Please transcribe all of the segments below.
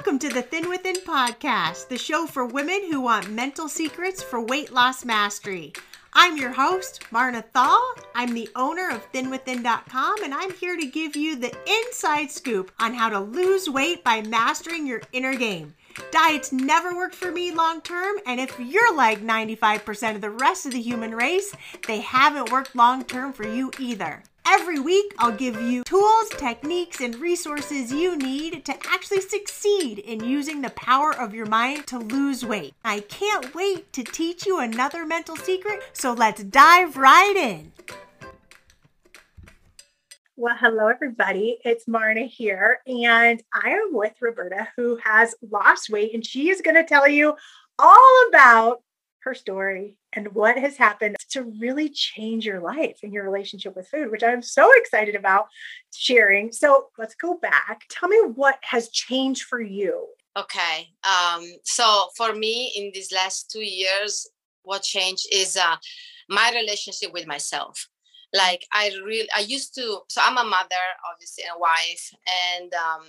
Welcome to the Thin Within podcast, the show for women who want mental secrets for weight loss mastery. I'm your host, Marna Thal. I'm the owner of thinwithin.com, and I'm here to give you the inside scoop on how to lose weight by mastering your inner game. Diets never worked for me long term, and if you're like 95% of the rest of the human race, they haven't worked long term for you either. Every week, I'll give you tools, techniques, and resources you need to actually succeed in using the power of your mind to lose weight. I can't wait to teach you another mental secret, so let's dive right in. Well, hello, everybody. It's Marna here, and I am with Roberta, who has lost weight, and she is going to tell you all about her story and what has happened to really change your life and your relationship with food, which I'm so excited about sharing. So let's go back. Tell me what has changed for you. Okay. Um, so for me, in these last two years, what changed is uh, my relationship with myself. Like I really, I used to. So I'm a mother, obviously, and a wife, and um,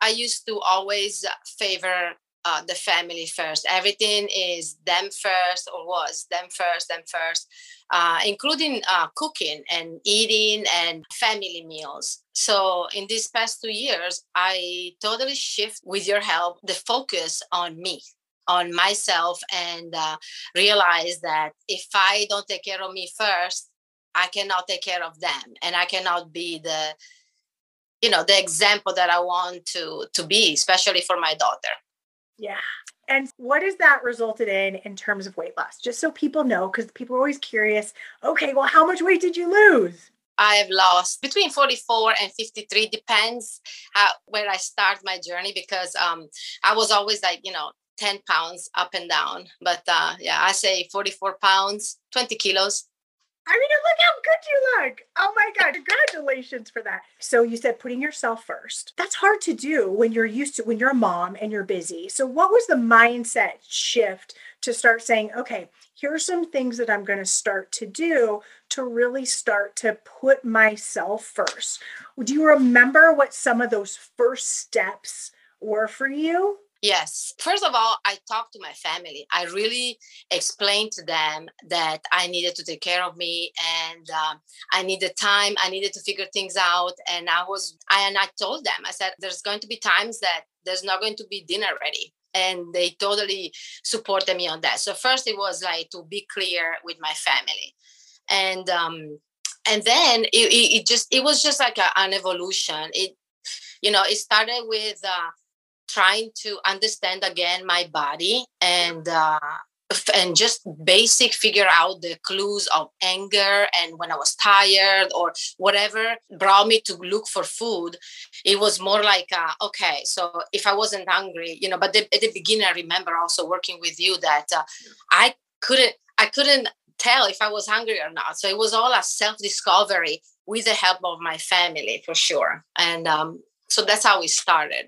I used to always favor uh, the family first. Everything is them first, or was them first, them first, uh, including uh, cooking and eating and family meals. So in these past two years, I totally shift with your help the focus on me on myself and uh, realize that if i don't take care of me first i cannot take care of them and i cannot be the you know the example that i want to to be especially for my daughter yeah. And what has that resulted in in terms of weight loss? Just so people know, because people are always curious. Okay, well, how much weight did you lose? I have lost between 44 and 53, depends how, where I start my journey because um, I was always like, you know, 10 pounds up and down. But uh, yeah, I say 44 pounds, 20 kilos. I mean, look how good you look. Oh my God, congratulations for that. So you said putting yourself first. That's hard to do when you're used to, when you're a mom and you're busy. So, what was the mindset shift to start saying, okay, here are some things that I'm going to start to do to really start to put myself first? Do you remember what some of those first steps were for you? Yes. First of all, I talked to my family. I really explained to them that I needed to take care of me and um, I needed time. I needed to figure things out. And I was, I, and I told them, I said, there's going to be times that there's not going to be dinner ready. And they totally supported me on that. So first it was like to be clear with my family. And, um, and then it, it, it just, it was just like a, an evolution. It, you know, it started with, uh, trying to understand again my body and uh, and just basic figure out the clues of anger and when i was tired or whatever brought me to look for food it was more like uh, okay so if i wasn't hungry you know but the, at the beginning i remember also working with you that uh, i couldn't i couldn't tell if i was hungry or not. So it was all a self discovery with the help of my family for sure. And um, so that's how we started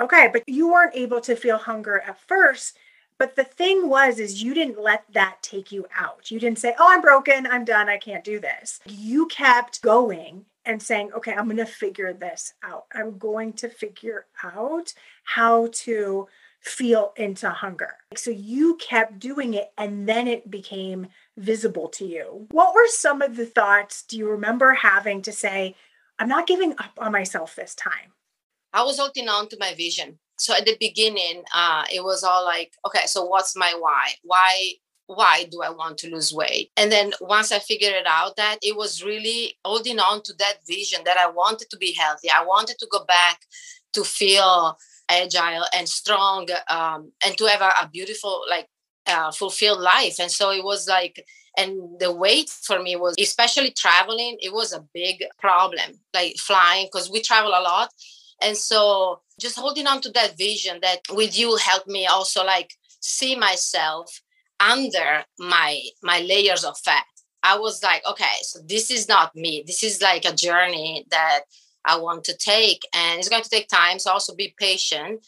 Okay, but you weren't able to feel hunger at first. But the thing was, is you didn't let that take you out. You didn't say, oh, I'm broken, I'm done, I can't do this. You kept going and saying, okay, I'm going to figure this out. I'm going to figure out how to feel into hunger. So you kept doing it and then it became visible to you. What were some of the thoughts do you remember having to say, I'm not giving up on myself this time? I was holding on to my vision. So at the beginning, uh, it was all like, okay, so what's my why? Why why do I want to lose weight? And then once I figured it out, that it was really holding on to that vision that I wanted to be healthy. I wanted to go back to feel agile and strong um, and to have a, a beautiful, like, uh, fulfilled life. And so it was like, and the weight for me was, especially traveling, it was a big problem, like flying, because we travel a lot and so just holding on to that vision that with you helped me also like see myself under my my layers of fat i was like okay so this is not me. This is like a journey that i want to take and it's going to take time so also be patient.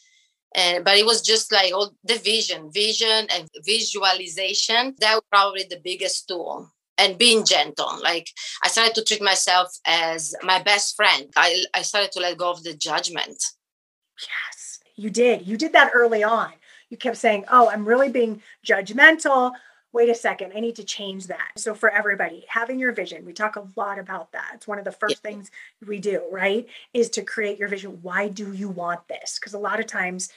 And but it was just like all the vision vision and visualization that was probably the biggest tool and being gentle. Like I started to treat myself as my best friend. I, I started to let go of the judgment. Yes. You did. You did that early on. You kept saying, Oh, I'm really being judgmental. Wait a second, I need to change that. So, for everybody, having your vision, we talk a lot about that. It's one of the first yeah. things we do, right? Is to create your vision. Why do you want this? Because a lot of times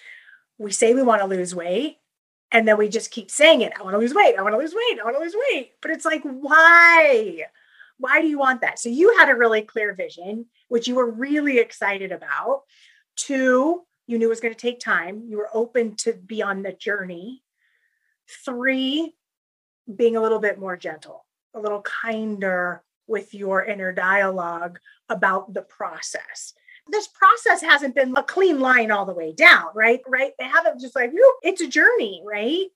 we say we want to lose weight, and then we just keep saying it. I want to lose weight. I want to lose weight. I want to lose weight. But it's like, why? Why do you want that? So you had a really clear vision, which you were really excited about. Two, you knew it was going to take time. You were open to be on the journey. Three, being a little bit more gentle, a little kinder with your inner dialogue about the process. This process hasn't been a clean line all the way down, right? Right? They haven't just like, it's a journey, right?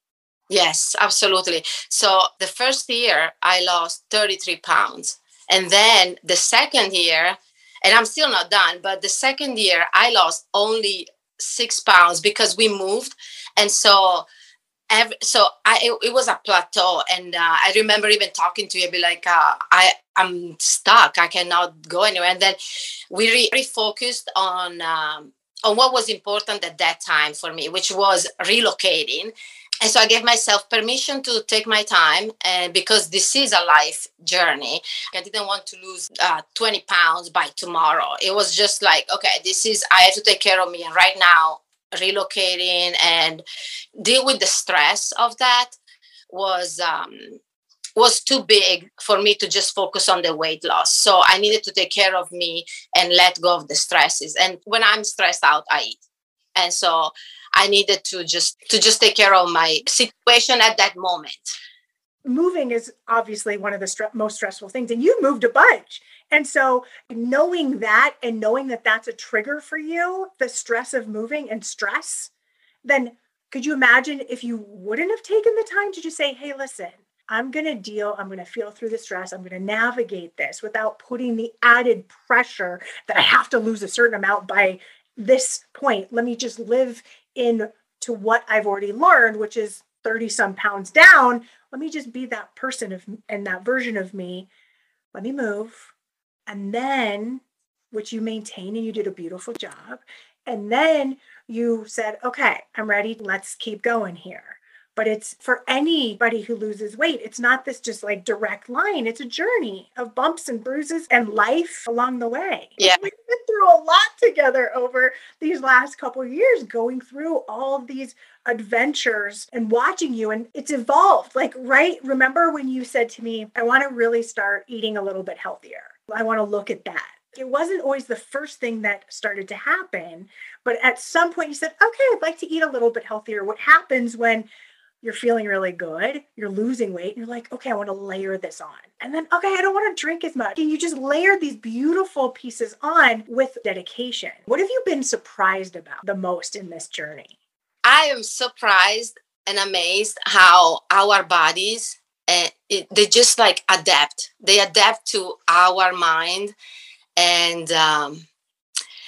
Yes, absolutely. So the first year I lost 33 pounds. And then the second year, and I'm still not done, but the second year I lost only six pounds because we moved. And so every, so I it, it, was a plateau, and uh, I remember even talking to you, be like, uh, I I'm stuck, I cannot go anywhere. And then we re- refocused on um, on what was important at that time for me, which was relocating. And so I gave myself permission to take my time, and because this is a life journey, I didn't want to lose uh, 20 pounds by tomorrow. It was just like, okay, this is I have to take care of me, and right now relocating and deal with the stress of that was um, was too big for me to just focus on the weight loss. So I needed to take care of me and let go of the stresses. And when I'm stressed out, I eat. And so I needed to just to just take care of my situation at that moment. Moving is obviously one of the st- most stressful things, and you moved a bunch. And so, knowing that and knowing that that's a trigger for you, the stress of moving and stress, then could you imagine if you wouldn't have taken the time to just say, hey, listen, I'm going to deal, I'm going to feel through the stress, I'm going to navigate this without putting the added pressure that I have to lose a certain amount by this point. Let me just live in to what I've already learned, which is 30 some pounds down. Let me just be that person of and that version of me. Let me move and then which you maintain and you did a beautiful job. And then you said okay i'm ready. Let's keep going here. But it's for anybody who loses weight it's not this just like direct line. It's a journey of bumps and bruises and life along the way. Yeah. we've been through a lot together over these last couple years going through all of these adventures and watching you and it's evolved. Like right remember when you said to me i want to really start eating a little bit healthier I want to look at that. It wasn't always the first thing that started to happen, but at some point you said, okay, I'd like to eat a little bit healthier. What happens when you're feeling really good, you're losing weight, and you're like, okay, I want to layer this on. And then, okay, I don't want to drink as much. And you just layer these beautiful pieces on with dedication. What have you been surprised about the most in this journey? I am surprised and amazed how our bodies and it, they just like adapt. They adapt to our mind and um,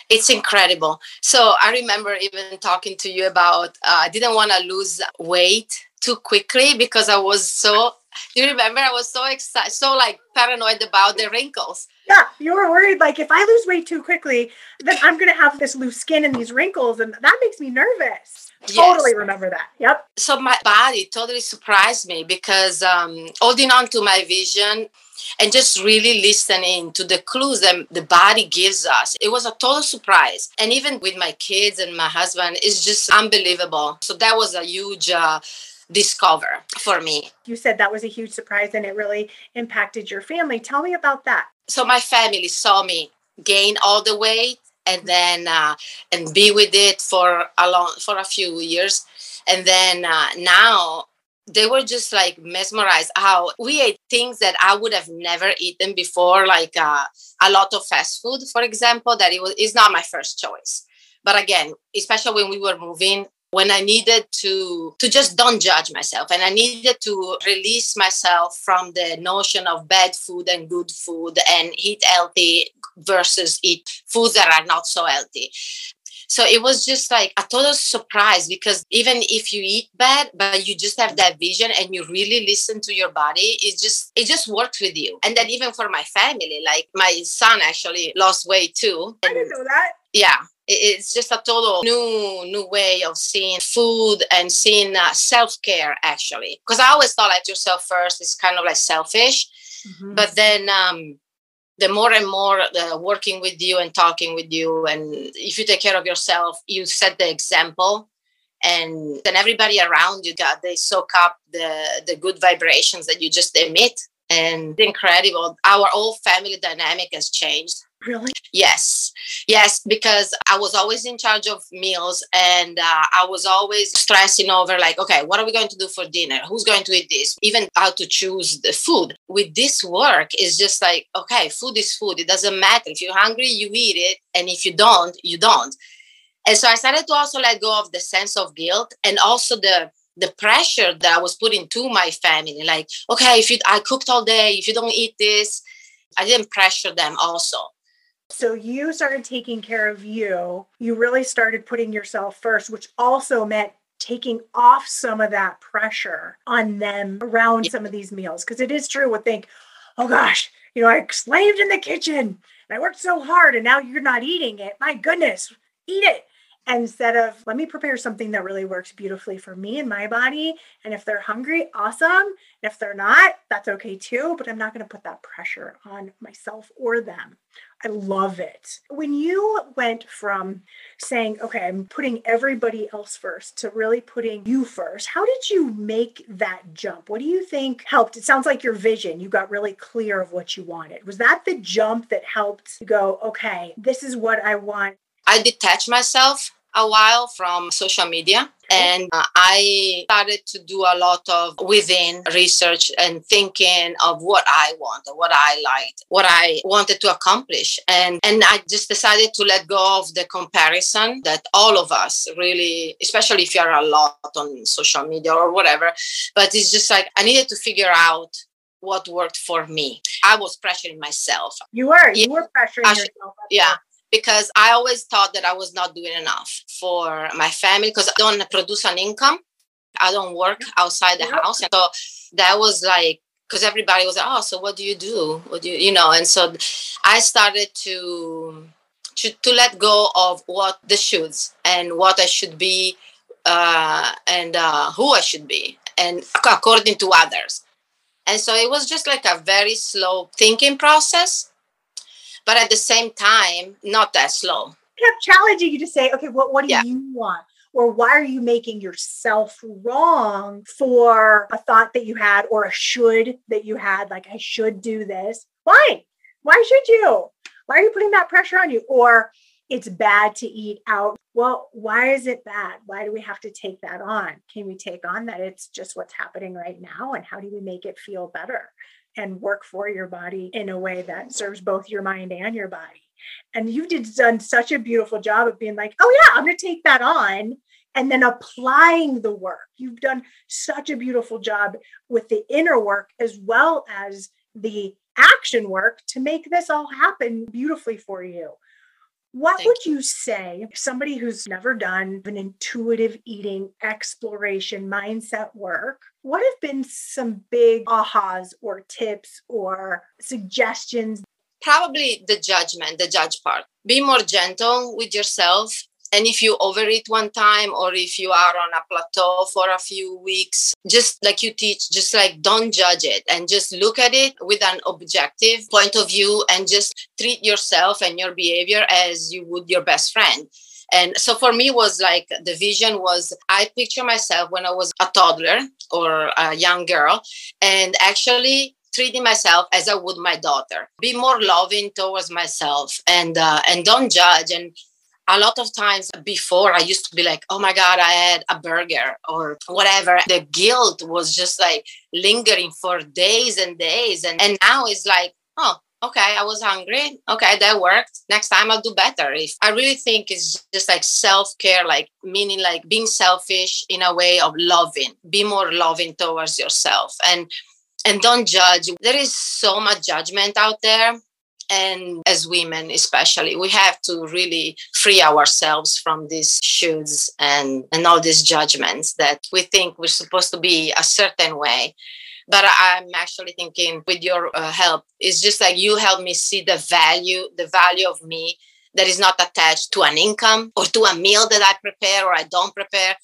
it's incredible. So i remember even talking to you about uh, i didn't want to lose weight too quickly because i was so you remember i was so excited so like paranoid about the wrinkles yeah you were worried like if i lose weight too quickly then i'm going to have this loose skin and these wrinkles and that makes me nervous totally yes. remember that. Yep. So my body totally surprised me because um, holding on to my vision and just really listening to the clues that the body gives us. It was a total surprise. And even with my kids and my husband, it's just unbelievable. So that was a huge uh, discover for me. You said that was a huge surprise and it really impacted your family. Tell me about that. So my family saw me gain all the weight and then uh, and be with it for a long for a few years and then uh, now they were just like mesmerized how we ate things that I would have never eaten before, like uh, a lot of fast food, for example, that it was is not my first choice. But again, especially when we were moving, when I needed to to just don't judge myself and I needed to release myself from the notion of bad food and good food and eat healthy versus eat foods that are not so healthy. So it was just like a total surprise because even if you eat bad, but you just have that vision and you really listen to your body, it just it just works with you. And then even for my family, like my son actually lost weight too. I didn't know that. Yeah. It's just a total new new way of seeing food and seeing uh, self-care actually. Because i always thought like yourself first is kind of like selfish. Mm-hmm. but then um the more and more uh, working with you and talking with you and if you take care of yourself you set the example and then everybody around you got they soak up the the good vibrations that you just emit. And incredible. Our whole family dynamic has changed Really? Yes. Yes, because I was always in charge of meals and uh, I was always stressing over, like, okay, what are we going to do for dinner? Who's going to eat this? Even how to choose the food. With this work, it's just like, okay, food is food. It doesn't matter. If you're hungry, you eat it. And if you don't, you don't. And so I started to also let go of the sense of guilt and also the the pressure that I was putting to my family. Like, okay, if you I cooked all day, if you don't eat this, I didn't pressure them also. So you started taking care of you. You really started putting yourself first, which also meant taking off some of that pressure on them around some of these meals. Because it is true, would think, oh gosh, you know, I slaved in the kitchen and I worked so hard and now you're not eating it. My goodness, eat it instead of let me prepare something that really works beautifully for me and my body and if they're hungry awesome and if they're not that's okay too but i'm not going to put that pressure on myself or them i love it. When you went from saying okay i'm putting everybody else first to really putting you first how did you make that jump? What do you think helped? It sounds like your vision you got really clear of what you wanted. Was that the jump that helped go okay this is what i want? I detached myself a while from social media and uh, I started to do a lot of within research and thinking of what I want, what I liked, what I wanted to accomplish. And, and I just decided to let go of the comparison that all of us really, especially if you're a lot on social media or whatever, but it's just like I needed to figure out what worked for me. I was pressuring myself. You were, you were pressuring yourself. Yeah because I always thought that I was not doing enough for my family because I don't produce an income. I don't work outside the house. And so that was like, because everybody was like, oh, so what do you do? What do you, you know? And so I started to, to, to let go of what the shoulds and what I should be uh, and uh, who I should be and according to others. And so it was just like a very slow thinking process but at the same time, not that slow. Kept challenging you to say, okay, what what do yeah. you want? Or why are you making yourself wrong for a thought that you had or a should that you had? Like, I should do this. Why? Why should you? Why are you putting that pressure on you? Or it's bad to eat out. Well, why is it bad? Why do we have to take that on? Can we take on that it's just what's happening right now? And how do we make it feel better? And work for your body in a way that serves both your mind and your body. And you've done such a beautiful job of being like, oh, yeah, I'm going to take that on and then applying the work. You've done such a beautiful job with the inner work as well as the action work to make this all happen beautifully for you. What Thank would you say somebody who's never done an intuitive eating exploration mindset work? What have been some big ahas or tips or suggestions? Probably the judgment, the judge part. Be more gentle with yourself and if you overeat one time or if you are on a plateau for a few weeks just like you teach just like don't judge it and just look at it with an objective point of view and just treat yourself and your behavior as you would your best friend. And so for me was like the vision was i picture myself when i was a toddler or a young girl and actually treating myself as i would my daughter. Be more loving towards myself and uh, and don't judge and a lot of times before I used to be like, oh my God, I had a burger or whatever. The guilt was just like lingering for days and days. And, and now it's like, oh, okay, I was hungry. Okay, that worked. Next time I'll do better. If I really think it's just like self care, like meaning like being selfish in a way of loving, be more loving towards yourself and and don't judge. There is so much judgment out there and as women especially we have to really free ourselves from these shoulds and and all these judgments that we think we're supposed to be a certain way. But i'm actually thinking with your uh, help it's just like you help me see the value the value of me that is not attached to an income or to a meal that I prepare or I don't prepare.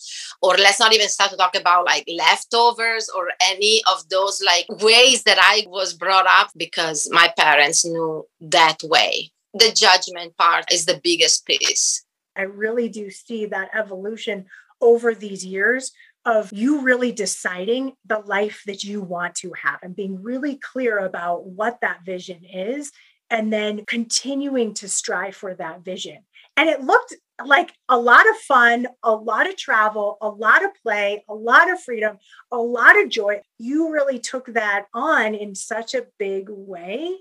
Or let's not even start to talk about like leftovers or any of those like ways that I was brought up because my parents knew that way. The judgment part is the biggest piece. I really do see that evolution over these years of you really deciding the life that you want to have and being really clear about what that vision is and then continuing to strive for that vision. And it looked like a lot of fun, a lot of travel, a lot of play, a lot of freedom, a lot of joy. You really took that on in such a big way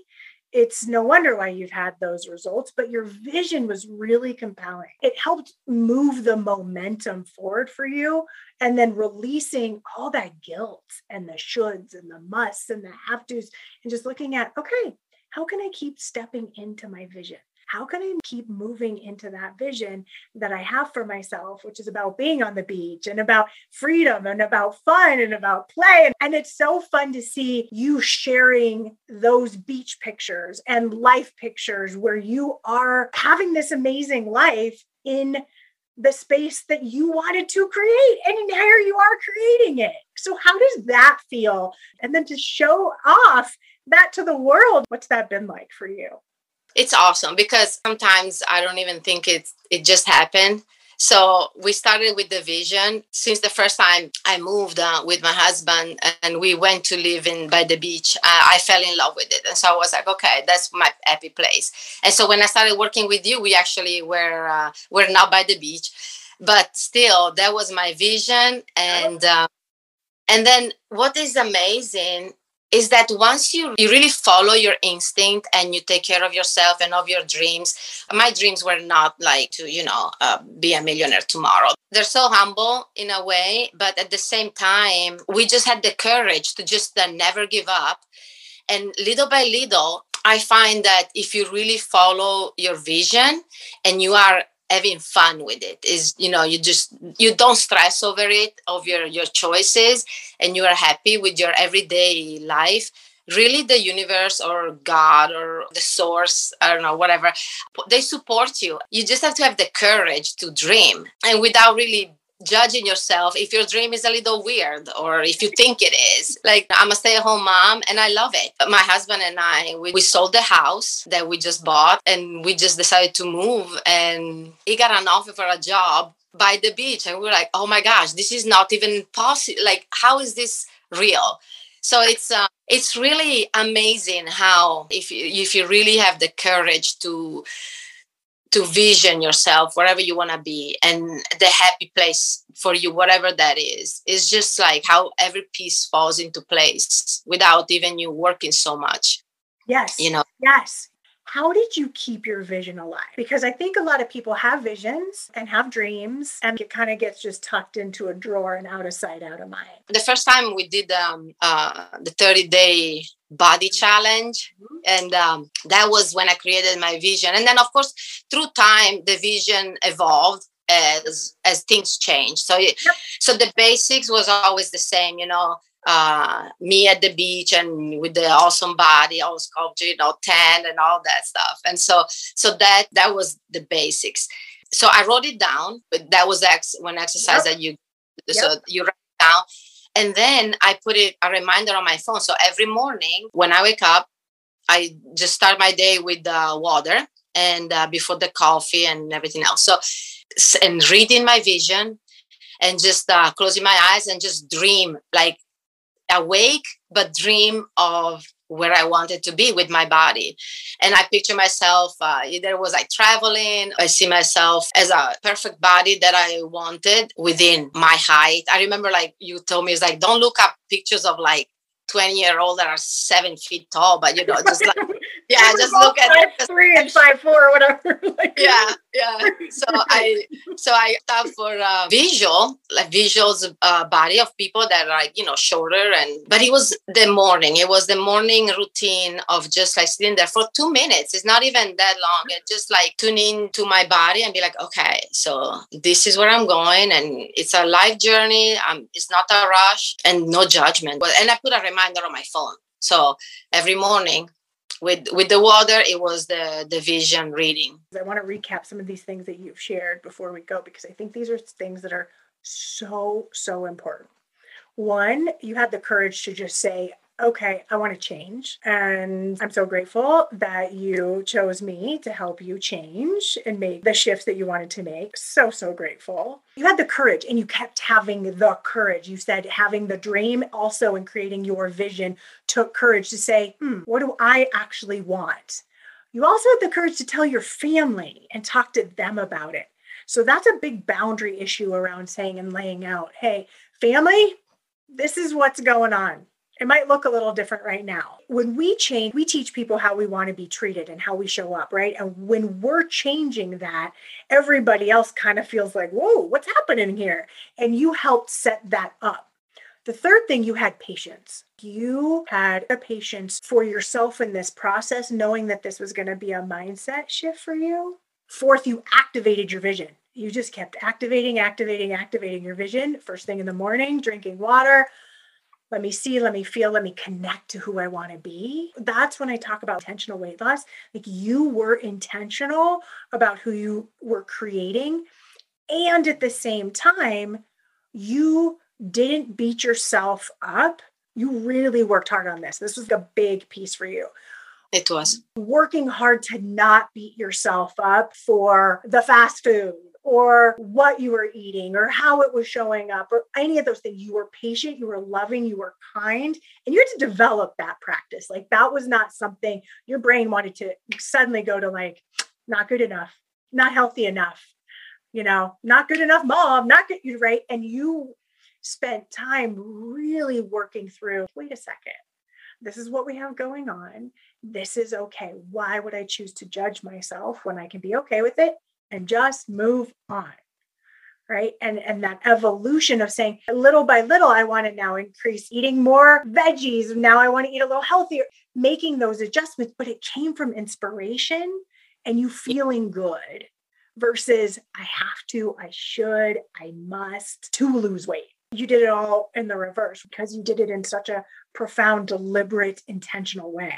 it's no wonder why you've had those results, but your vision was really compelling. It helped move the momentum forward for you and then releasing all that guilt and the shoulds and the musts and the have tos and just looking at, okay, how can I keep stepping into my vision? how can I keep moving into that vision that I have for myself, which is about being on the beach and about freedom and about fun and about play. And it's so fun to see you sharing those beach pictures and life pictures where you are having this amazing life in the space that you wanted to create and here you are creating it so how does that feel and then to show off that to the world what's that been like for you it's awesome because sometimes I don't even think it it just happened. So we started with the vision since the first time I moved uh, with my husband and we went to live in by the beach. Uh, I fell in love with it, and so I was like, okay, that's my happy place. And so when I started working with you, we actually were uh, were not by the beach, but still that was my vision. And uh, and then what is amazing is that once you, you really follow your instinct and you take care of yourself and of your dreams my dreams were not like to you know uh, be a millionaire tomorrow. They're so humble in a way but at the same time we just had the courage to just uh, never give up. And little by little i find that if you really follow your vision and you are having fun with it is you know you just you don't stress over it of your your choices and you are happy with your everyday life. Really the universe or god or the source i don't know whatever they support you. You just have to have the courage to dream. And without really judging yourself if your dream is a little weird or if you think it is. Like I'm a stay-at-home mom and I love it. But my husband and I we, we sold the house that we just bought and we just decided to move and he got an offer for a job by the beach and we were like, "Oh my gosh, this is not even possible. Like how is this real?" So it's uh, it's really amazing how if you, if you really have the courage to to vision yourself wherever you want to be and the happy place for you whatever that is. Is just like how every piece falls into place without even you working so much yes you know? yes. How did you keep your vision alive? Because i think a lot of people have visions and have dreams and it kind of gets just tucked into a drawer and out of sight out of mind. The first time we did um, uh, the 30 day body challenge. Mm-hmm. and um, that was when i created my vision. And then of course through time the vision evolved as as things change so yep. so the basics was always the same you know uh, me at the beach and with the awesome body all sculpted you know tan and all that stuff. And so so that that was the basics. So i wrote it down but that was ex- one exercise yep. that you so you write down and then I put it a reminder on my phone. So every morning when I wake up, I just start my day with the water and uh, before the coffee and everything else. So, and reading my vision and just uh, closing my eyes and just dream like awake, but dream of where I wanted to be with my body. And I picture myself uh, either was I traveling, I see myself as a perfect body that I wanted within my height. I remember like you told me, it's like, don't look up pictures of like 20 year old that are seven feet tall, but you know, just like yeah, just look at five, three and five four or whatever. yeah, yeah. So I so I thought for uh, visual, like visuals uh, body of people that are like you know shorter and but it was the morning. It was the morning routine of just like sitting there for two minutes. It's not even that long. It just like tuning to my body and be like, okay, so this is where I'm going, and it's a life journey. Um, it's not a rush and no judgment. But and I put a reminder on my phone. So every morning with with the water it was the the vision reading. I want to recap some of these things that you've shared before we go because i think these are things that are so so important. One you had the courage to just say okay, I want to change. And I'm so grateful that you chose me to help you change and make the shifts that you wanted to make. So, so grateful. You had the courage and you kept having the courage. You said having the dream also in creating your vision took courage to say, hmm, what do I actually want? You also had the courage to tell your family and talk to them about it. So that's a big boundary issue around saying and laying out, hey, family, this is what's going on. It might look a little different right now. When we change, we teach people how we want to be treated and how we show up, right? And when we're changing that, everybody else kind of feels like, whoa, what's happening here? And you helped set that up. The third thing, you had patience. You had a patience for yourself in this process, knowing that this was going to be a mindset shift for you. Fourth, you activated your vision. You just kept activating, activating, activating your vision. First thing in the morning, drinking water, let me see, let me feel, let me connect to who I want to be. That's when I talk about intentional weight loss. Like you were intentional about who you were creating. And at the same time, you didn't beat yourself up. You really worked hard on this. This was a big piece for you. It was. Working hard to not beat yourself up for the fast food or what you were eating or how it was showing up or any of those things. You were patient, you were loving, you were kind, and you had to develop that practice. Like that was not something your brain wanted to suddenly go to like, not good enough, not healthy enough, you know, not good enough, mom, not good, right? And you spent time really working through, wait a second. This is what we have going on. This is okay. Why would I choose to judge myself when I can be okay with it? And just move on right? And and that evolution of saying little by little i want to now increase eating more veggies. Now i want to eat a little healthier. Making those adjustments but it came from inspiration and you feeling good versus i have to i should i must to lose weight. You did it all in the reverse because you did it in such a profound deliberate intentional way.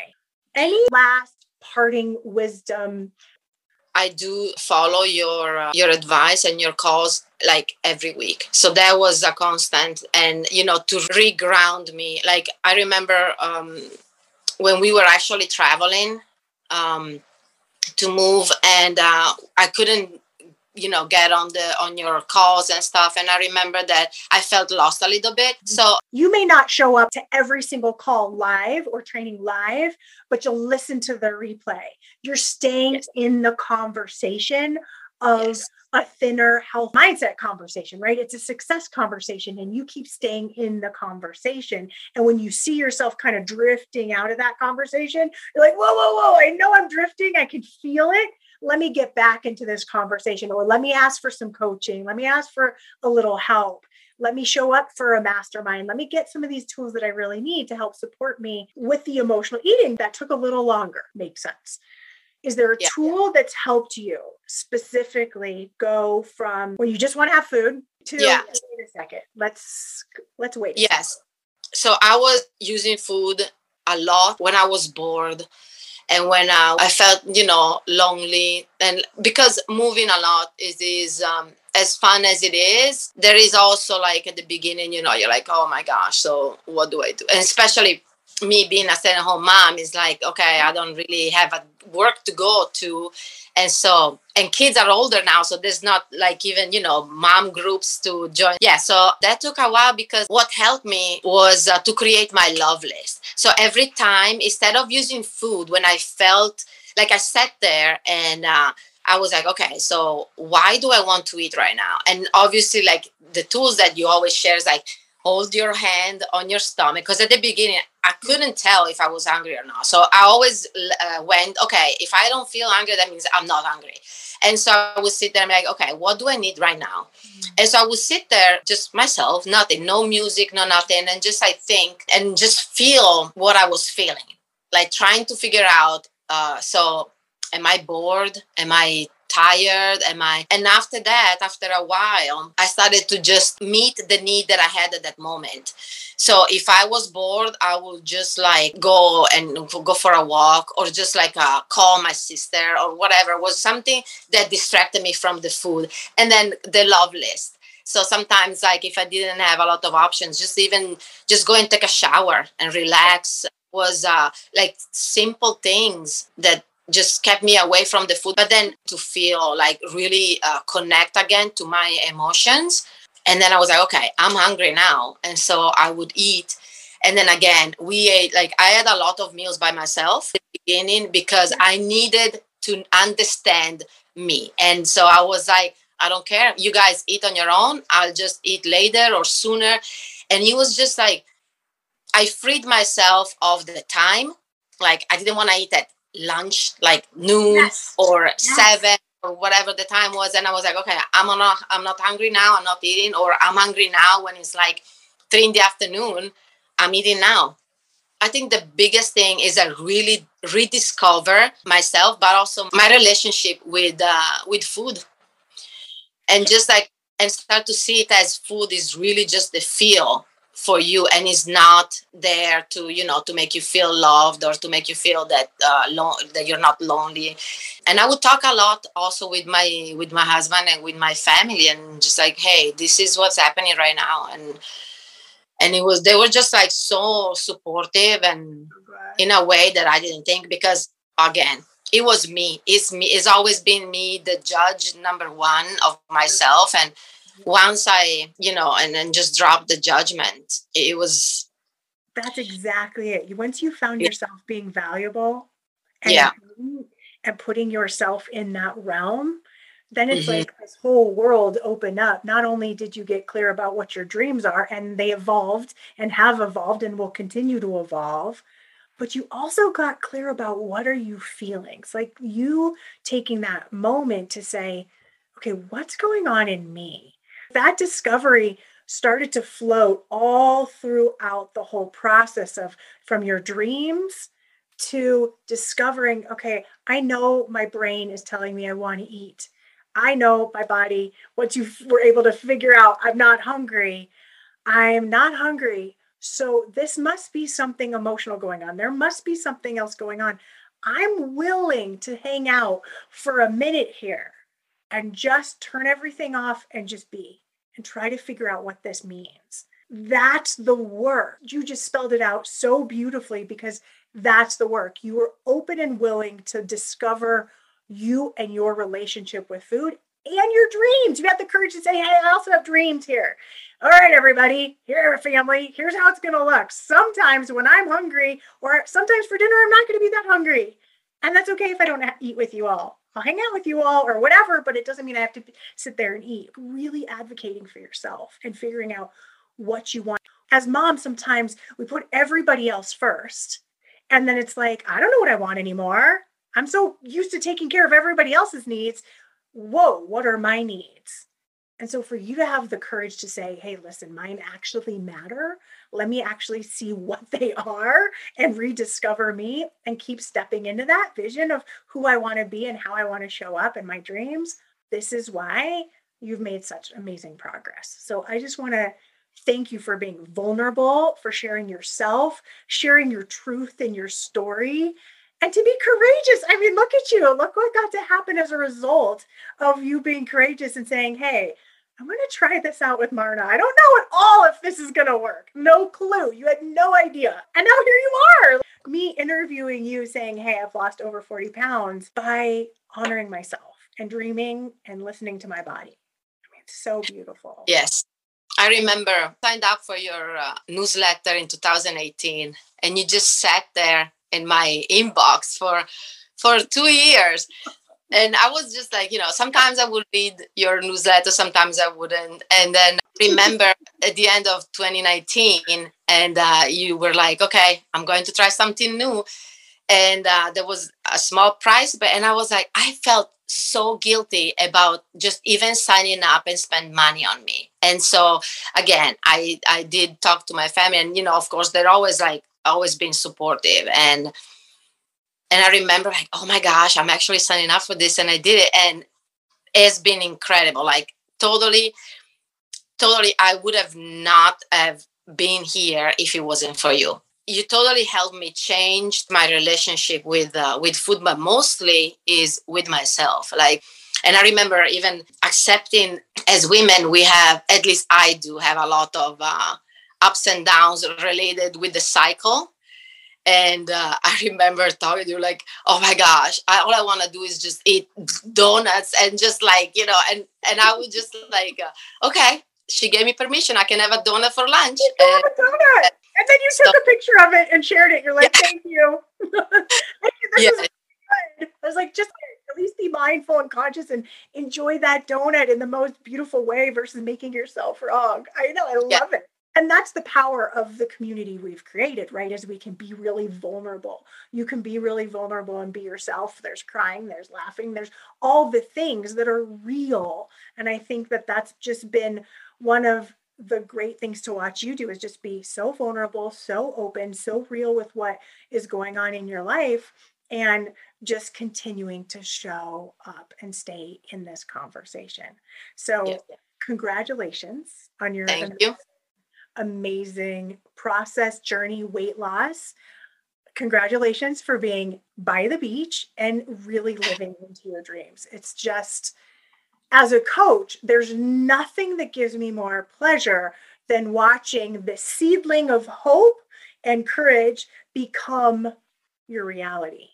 Any last parting wisdom I do follow your uh, your advice and your calls like every week. So that was a constant, and you know to reground me. Like I remember um, when we were actually traveling um, to move, and uh, I couldn't you know get on the on your calls and stuff and i remember that i felt lost a little bit mm-hmm. so you may not show up to every single call live or training live but you'll listen to the replay you're staying yes. in the conversation of yes. a thinner health mindset conversation right it's a success conversation and you keep staying in the conversation and when you see yourself kind of drifting out of that conversation you're like whoa whoa whoa i know i'm drifting i can feel it let me get back into this conversation or let me ask for some coaching let me ask for a little help. Let me show up for a mastermind. Let me get some of these tools that i really need to help support me with the emotional eating that took a little longer. Makes sense. Is there a yeah. tool that's helped you specifically go from when you just want to have food to yeah. wait a second let's let's wait yes. So i was using food a lot when i was bored and when uh, I felt, you know, lonely, and because moving a lot is is um, as fun as it is, there is also like at the beginning, you know, you're like, oh my gosh, so what do I do? And especially me being a stay-at-home mom is like, okay, I don't really have a work to go to, and so and kids are older now so there's not like even you know mom groups to join. Yeah so that took a while because what helped me was uh, to create my love list so every time instead of using food when i felt like i sat there and uh, I was like, okay, so why do I want to eat right now? And obviously, like the tools that you always share is like hold your hand on your stomach because at the beginning I couldn't tell if I was hungry or not. So I always uh, went, okay, if I don't feel hungry, that means I'm not hungry. And so I would sit there and be like, okay, what do I need right now? Mm-hmm. And so I would sit there just myself, nothing, no music, no nothing, and just I think and just feel what I was feeling, like trying to figure out. Uh, so am I bored? Am I tired? Am i and after that after a while i started to just meet the need that i had at that moment. So if i was bored i would just like go and go for a walk or just like uh, call my sister or whatever. It was something that distracted me from the food. And then the love list. So sometimes like if i didn't have a lot of options just even just go and take a shower and relax was uh, like simple things that just kept me away from the food but then to feel like really uh, connect again to my emotions. And then i was like okay i'm hungry now. And so i would eat. And then again we ate like i had a lot of meals by myself at the beginning because i needed to understand me. And so i was like i don't care. You guys eat on your own. I'll just eat later or sooner. And it was just like i freed myself of the time. Like i didn't want to eat at lunch like noon yes. or yes. seven or whatever the time was and i was like okay i'm not i'm not hungry now i'm not eating or i'm hungry now when it's like three in the afternoon i'm eating now i think the biggest thing is i really rediscover myself but also my relationship with uh, with food and just like and start to see it as food is really just the feel for you and is not there to you know to make you feel loved or to make you feel that uh, lo- that you're not lonely. And i would talk a lot also with my with my husband and with my family and just like hey this is what's happening right now. And and it was they were just like so supportive and in a way that i didn't think because again it was me. It's me it's always been me the judge number one of myself. And once I, you know, and then just dropped the judgment, it was. That's exactly it. Once you found yourself being valuable, and yeah, and putting yourself in that realm, then it's mm-hmm. like this whole world opened up. Not only did you get clear about what your dreams are, and they evolved and have evolved and will continue to evolve, but you also got clear about what are you feeling. It's like you taking that moment to say, okay, what's going on in me? That discovery started to float all throughout the whole process of from your dreams to discovering okay i know my brain is telling me i want to eat. I know my body once you were able to figure out i'm not hungry. I'm not hungry. So this must be something emotional going on. There must be something else going on. I'm willing to hang out for a minute here and just turn everything off and just be and try to figure out what this means. That's the work. You just spelled it out so beautifully because that's the work. You were open and willing to discover you and your relationship with food and your dreams. You had the courage to say, Hey, I also have dreams here. All right, everybody, here, family, here's how it's going to look. Sometimes when I'm hungry, or sometimes for dinner, I'm not going to be that hungry. And that's okay if I don't eat with you all. I'll hang out with you all or whatever, but it doesn't mean I have to sit there and eat. Really advocating for yourself and figuring out what you want. As moms, sometimes we put everybody else first. And then it's like, I don't know what I want anymore. I'm so used to taking care of everybody else's needs. Whoa, what are my needs? And so for you to have the courage to say, hey, listen, mine actually matter. Let me actually see what they are and rediscover me and keep stepping into that vision of who I want to be and how I want to show up in my dreams. This is why you've made such amazing progress. So I just want to thank you for being vulnerable, for sharing yourself, sharing your truth and your story, and to be courageous. I mean, look at you. Look what got to happen as a result of you being courageous and saying, hey, I'm going to try this out with Marna. I don't know at all if this is going to work. No clue. You had no idea. And now here you are. Me interviewing you saying, Hey, I've lost over 40 pounds by honoring myself and dreaming and listening to my body. I mean, it's so beautiful. Yes. I remember signed up for your uh, newsletter in 2018 and you just sat there in my inbox for for 2 years and I was just like, you know, sometimes I would read your newsletter, sometimes I wouldn't. And then remember at the end of 2019, and uh, you were like, okay, I'm going to try something new. And uh, there was a small price, but and I was like, I felt so guilty about just even signing up and spend money on me. And so again, I I did talk to my family, and you know, of course, they're always like always been supportive and and I remember like, oh my gosh, I'm actually signing up for this. And I did it. And it has been incredible. Like totally, totally, I would have not have been here if it wasn't for you. You totally helped me change my relationship with uh, with food, but mostly is with myself. Like, and I remember even accepting as women, we have at least I do have a lot of uh, ups and downs related with the cycle and uh, I remember talking to you like, oh my gosh, I, all I want to do is just eat donuts and just like, you know, and, and I would just like, uh, okay, she gave me permission. I can have a donut for lunch. You and, have a donut. And then you took so, a picture of it and shared it. You're like, yeah. thank you. yeah. I was like, just at least be mindful and conscious and enjoy that donut in the most beautiful way versus making yourself wrong. I know, I love yeah. it and that's the power of the community we've created right is we can be really vulnerable. You can be really vulnerable and be yourself. There's crying there's laughing there's all the things that are real. And i think that that's just been one of the great things to watch you do is just be so vulnerable so open so real with what is going on in your life and just continuing to show up and stay in this conversation. So yeah. congratulations on your Thank you amazing process, journey, weight loss. Congratulations for being by the beach and really living into your dreams. It's just, as a coach, there's nothing that gives me more pleasure than watching the seedling of hope and courage become your reality.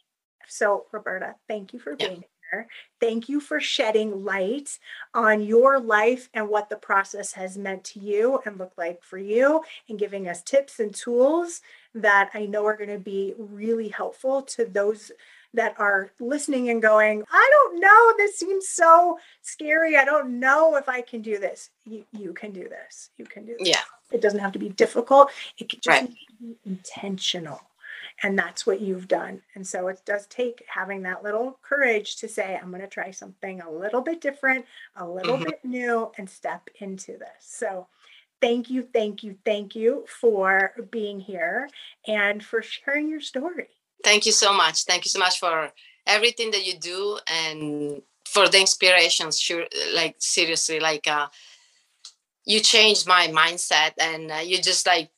So, Roberta, thank you for being here. Thank you for shedding light on your life and what the process has meant to you and looked like for you, and giving us tips and tools that I know are going to be really helpful to those that are listening and going, I don't know, this seems so scary. I don't know if I can do this. You, you can do this. You can do this. Yeah. It doesn't have to be difficult. It can just right. be intentional and that's what you've done. And so it does take having that little courage to say i'm going to try something a little bit different a little mm-hmm. bit new and step into this. So thank you thank you thank you for being here and for sharing your story. Thank you so much. Thank you so much for everything that you do and for the inspirations sure like seriously like uh you changed my mindset and uh, you just like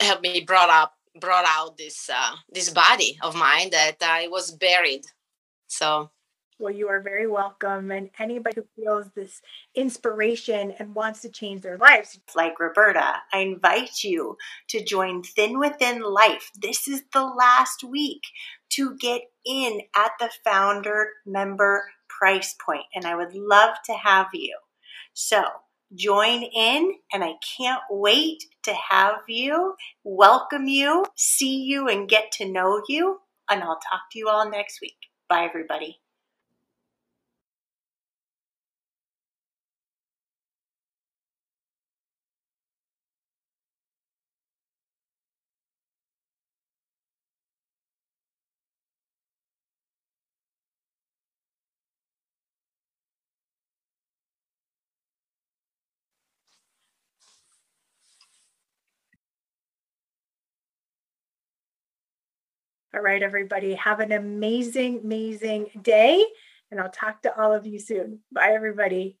helped me brought up brought out this uh, this body of mine that I was buried. So well, you are very welcome. And anybody who feels this inspiration and wants to change their lives, like Roberta, I invite you to join Thin Within Life. This is the last week to get in at the founder member price point, and I would love to have you. So join in, and I can't wait to have you, welcome you, see you, and get to know you. And I'll talk to you all next week. Bye, everybody. All right, everybody, have an amazing, amazing day. And I'll talk to all of you soon. Bye, everybody.